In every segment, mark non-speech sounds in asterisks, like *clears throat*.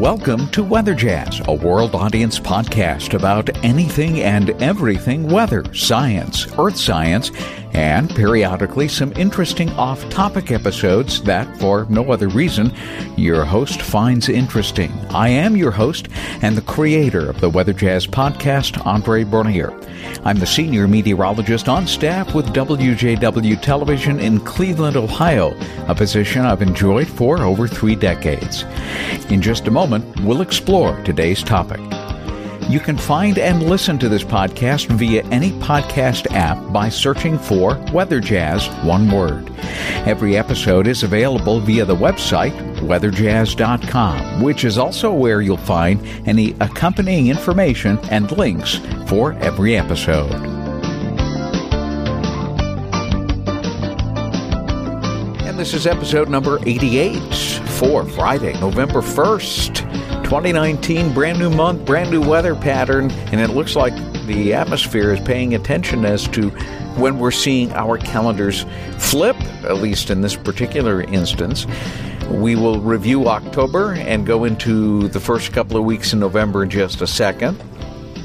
Welcome to Weather Jazz, a world audience podcast about anything and everything weather, science, earth science, and periodically some interesting off topic episodes that, for no other reason, your host finds interesting. I am your host and the creator of the Weather Jazz podcast, Andre Bernier. I'm the senior meteorologist on staff with WJW Television in Cleveland, Ohio, a position I've enjoyed for over three decades. In just a moment, we'll explore today's topic. You can find and listen to this podcast via any podcast app by searching for Weather Jazz, one word. Every episode is available via the website weatherjazz.com, which is also where you'll find any accompanying information and links for every episode. This is episode number 88 for Friday, November 1st. 2019, brand new month, brand new weather pattern, and it looks like the atmosphere is paying attention as to when we're seeing our calendars flip, at least in this particular instance. We will review October and go into the first couple of weeks in November in just a second.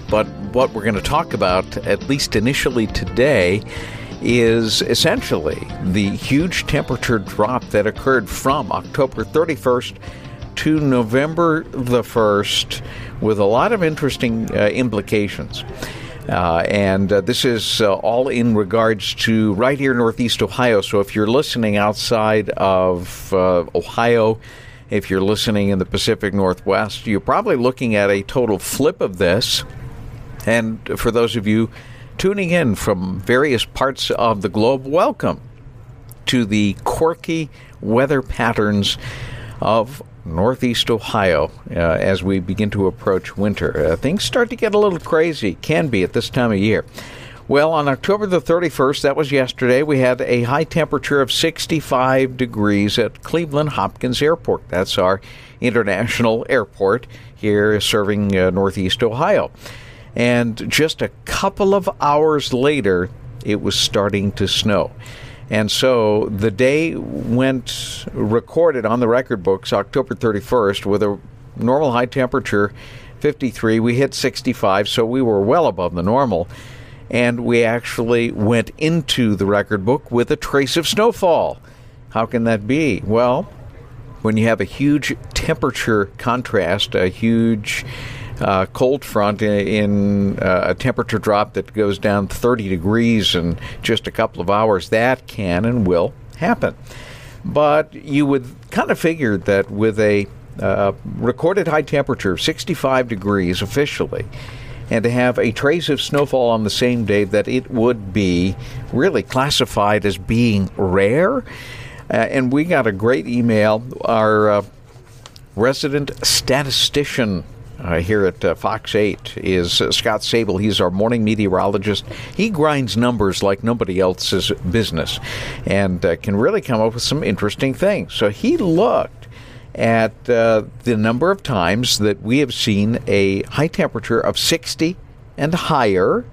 But what we're going to talk about, at least initially today, is essentially the huge temperature drop that occurred from October 31st to November the 1st with a lot of interesting uh, implications. Uh, and uh, this is uh, all in regards to right here Northeast Ohio. So if you're listening outside of uh, Ohio, if you're listening in the Pacific Northwest, you're probably looking at a total flip of this. And for those of you tuning in from various parts of the globe, welcome to the quirky weather patterns of Northeast Ohio uh, as we begin to approach winter. Uh, things start to get a little crazy, can be at this time of year. Well, on October the 31st, that was yesterday, we had a high temperature of 65 degrees at Cleveland Hopkins Airport. That's our international airport here serving uh, Northeast Ohio. And just a couple of hours later, it was starting to snow. And so the day went recorded on the record books October 31st with a normal high temperature 53. We hit 65, so we were well above the normal. And we actually went into the record book with a trace of snowfall. How can that be? Well, when you have a huge temperature contrast, a huge uh, cold front in, uh, a temperature drop that goes down 30 degrees in just a couple of hours, that can and will happen. But you would kind of figure that with a uh, recorded high temperature of 65 degrees officially, and to have a trace of snowfall on the same day, that it would be really classified as being rare. Uh, and we got a great email. Our uh, resident statistician uh, here at uh, Fox 8 is uh, Scott Sabol. He's our morning meteorologist. He grinds numbers like nobody else's business and uh, can really come up with some interesting things. So he looked at uh, the number of times that we have seen a high temperature of 60 and higher,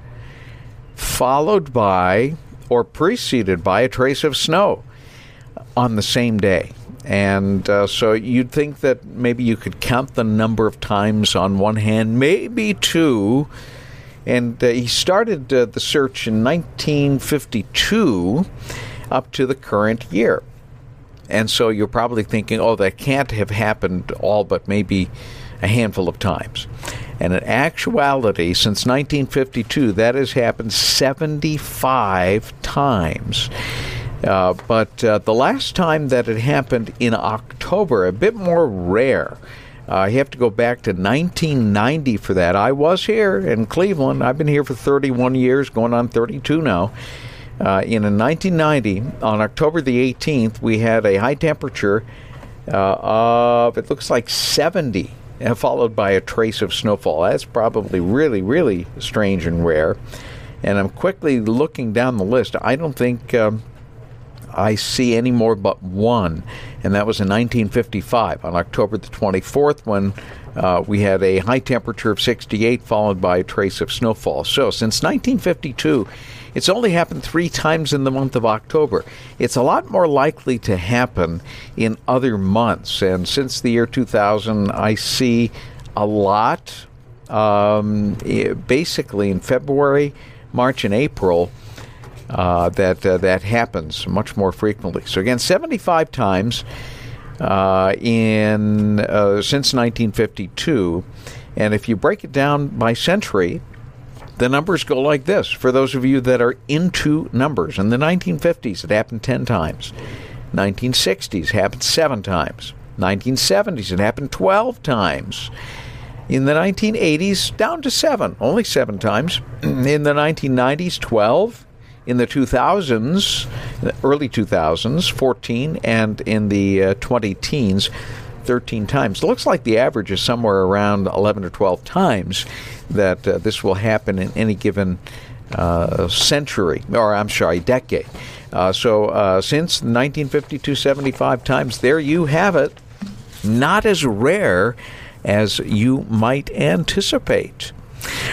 followed by or preceded by a trace of snow on the same day. And uh, so you'd think that maybe you could count the number of times on one hand, maybe two. And uh, he started uh, the search in 1952 up to the current year. And so you're probably thinking, oh, that can't have happened all but maybe a handful of times. And in actuality, since 1952, that has happened 75 times. Uh, but uh, the last time that it happened in October, a bit more rare. Uh, have to go back to 1990 for that. I was here in Cleveland. I've been here for 31 years, going on 32 now. Uh, in 1990, on October the 18th, we had a high temperature uh, of, it looks like 70, uh, followed by a trace of snowfall. That's probably really, really strange and rare. And I'm quickly looking down the list. I don't think. Um, I see any more but one, and that was in 1955 on October the 24th when uh, we had a high temperature of 68 followed by a trace of snowfall. So since 1952, It's only happened three times in the month of October. It's a lot more likely to happen in other months. And since the year 2000, I see a lot um, basically in February, March, and April. Uh, that uh, that happens much more frequently. So again, 75 times uh, in uh, since 1952, and if you break it down by century, the numbers go like this. For those of you that are into numbers, in the 1950s it happened 10 times, 1960s happened seven times, 1970s it happened 12 times. In the 1980s, down to seven, only seven times. *clears throat* In the 1990s, 12 in the 2000s, early 2000s, 14, and in the uh, 20 teens, 13 times. It looks like the average is somewhere around 11 or 12 times that uh, this will happen in any given uh, century, or I'm sorry, decade. Uh, so uh, since 1952, 75 times, there you have it. Not as rare as you might anticipate.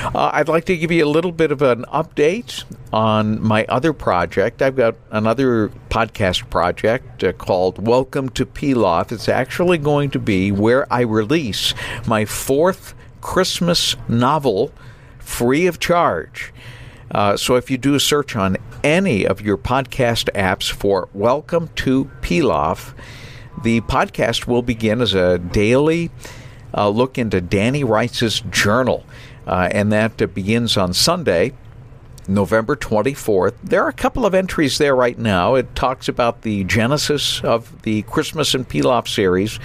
Uh, I'd like to give you a little bit of an update on my other project. I've got another podcast project uh, called Welcome to Pilaf. It's actually going to be where I release my fourth Christmas novel free of charge. Uh, so if you do a search on any of your podcast apps for Welcome to Pilaf, the podcast will begin as a daily uh, look into Danny Rice's journal and that uh, begins on Sunday. November 24th. There are a couple of entries there right now. It talks about the genesis of the Christmas and Pilaf series,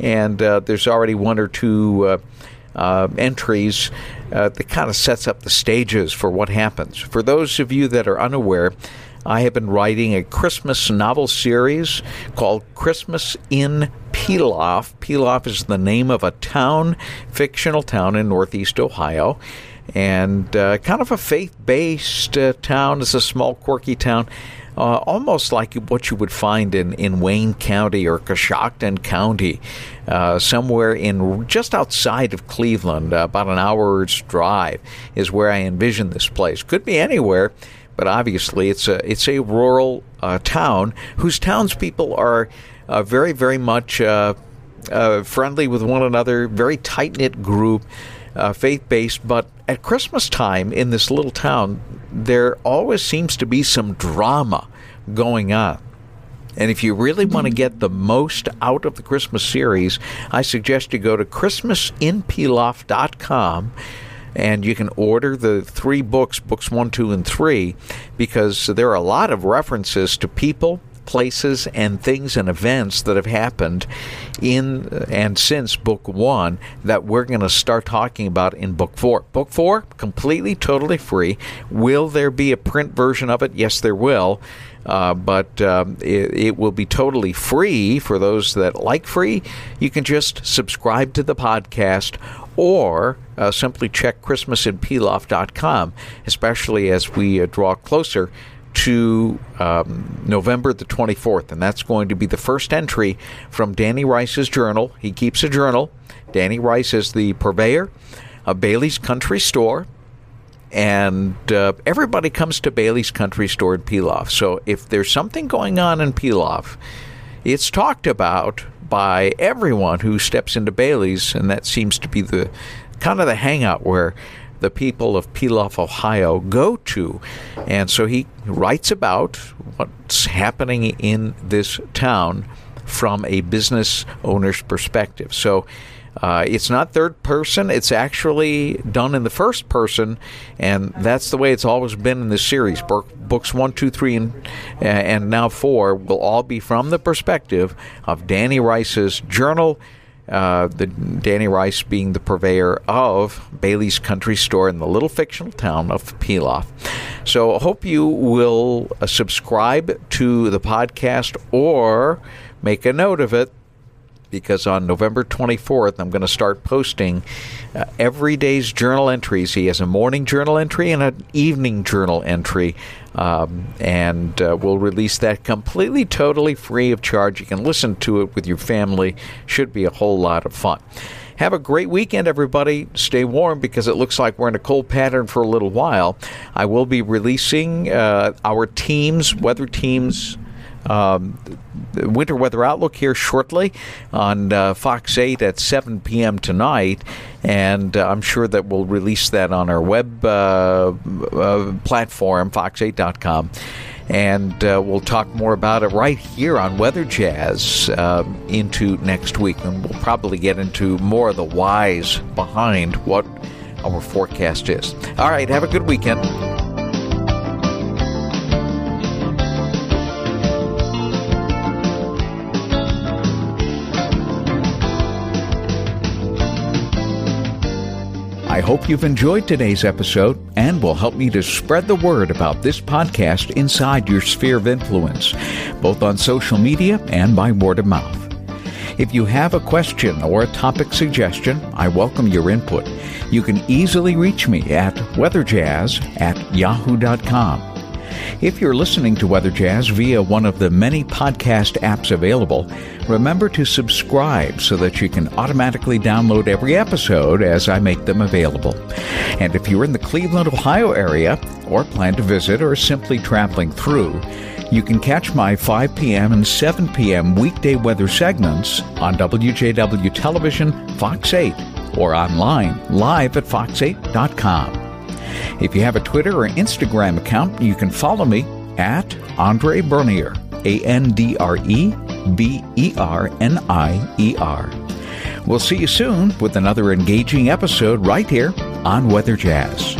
and uh, there's already one or two uh, uh, entries uh, that kind of sets up the stages for what happens. For those of you that are unaware, I have been writing a Christmas novel series called Christmas in Pilaf. Pilaf is the name of a town, fictional town in northeast Ohio, and uh, kind of a faith based uh, town. It's a small, quirky town. Uh, almost like what you would find in, in Wayne County or Coshocton County, uh, somewhere in just outside of Cleveland, uh, about an hour's drive, is where I envision this place. Could be anywhere, but obviously it's a it's a rural uh, town whose townspeople are uh, very very much uh, uh friendly with one another, very tight knit group, uh, faith based. But at Christmas time in this little town, there always seems to be some drama going on. And if you really want to get the most out of the Christmas series, I suggest you go to ChristmasInPilaf.com and you can order the three books, books one, two, and three, because there are a lot of references to people, places, and things and events that have happened in and since book one that we're going to start talking about in book four. Book four, completely, totally free. Will there be a print version of it? Yes, there will. Uh, but um, it, it, will be totally free for those that like free. You can just subscribe to the podcast or uh, simply check christmasinpilaf.com, especially as we uh, draw closer to um, November the 24th. And that's going to be the first entry from Danny Rice's journal. He keeps a journal. Danny Rice is the purveyor of Bailey's Country Store. And uh, everybody comes to Bailey's Country Store in Pilaf. So if there's something going on in Pilaf, it's talked about by everyone who steps into Bailey's, and that seems to be the kind of the hangout where the people of Pilaf, Ohio go to. And so he writes about what's happening in this town from a business owner's perspective. So uh, it's not third person, it's actually done in the first person, and that's the way it's always been in this series. Books one, two, three, and, and now four will all be from the perspective of Danny Rice's journal. Uh, the Danny Rice being the purveyor of Bailey's Country Store in the little fictional town of Pilaf. So I hope you will uh, subscribe to the podcast or make a note of it because on November 24th, I'm going to start posting uh, every day's journal entries. He has a morning journal entry and an evening journal entry, um, and uh, we'll release that completely, totally free of charge. You can listen to it with your family. Should be a whole lot of fun. Have a great weekend, everybody. Stay warm because it looks like we're in a cold pattern for a little while. I will be releasing uh, our teams, weather teams. Um, winter weather outlook here shortly on uh, Fox 8 at 7 p.m. tonight, and uh, I'm sure that we'll release that on our web uh, uh platform, fox8.com and uh, we'll talk more about it right here on Weather Jazz uh, into next week. And we'll probably get into more of the whys behind what our forecast is. All right, have a good weekend. I hope you've enjoyed today's episode and will help me to spread the word about this podcast inside your sphere of influence, both on social media and by word of mouth. If you have a question or a topic suggestion, I welcome your input. You can easily reach me at weatherjazz at yahoo.com. If you're listening to Weather Jazz via one of the many podcast apps available, remember to subscribe so that you can automatically download every episode as I make them available. And if you're in the Cleveland, Ohio area, or plan to visit, or simply traveling through, you can catch my 5 p.m. and 7 p.m. weekday weather segments on WJW Television, Fox 8, or online live at fox8.com. If you have a Twitter or Instagram account, you can follow me at Andre Bernier, A N D R E B E R N I E R. We'll see you soon with another engaging episode right here on Weather Jazz.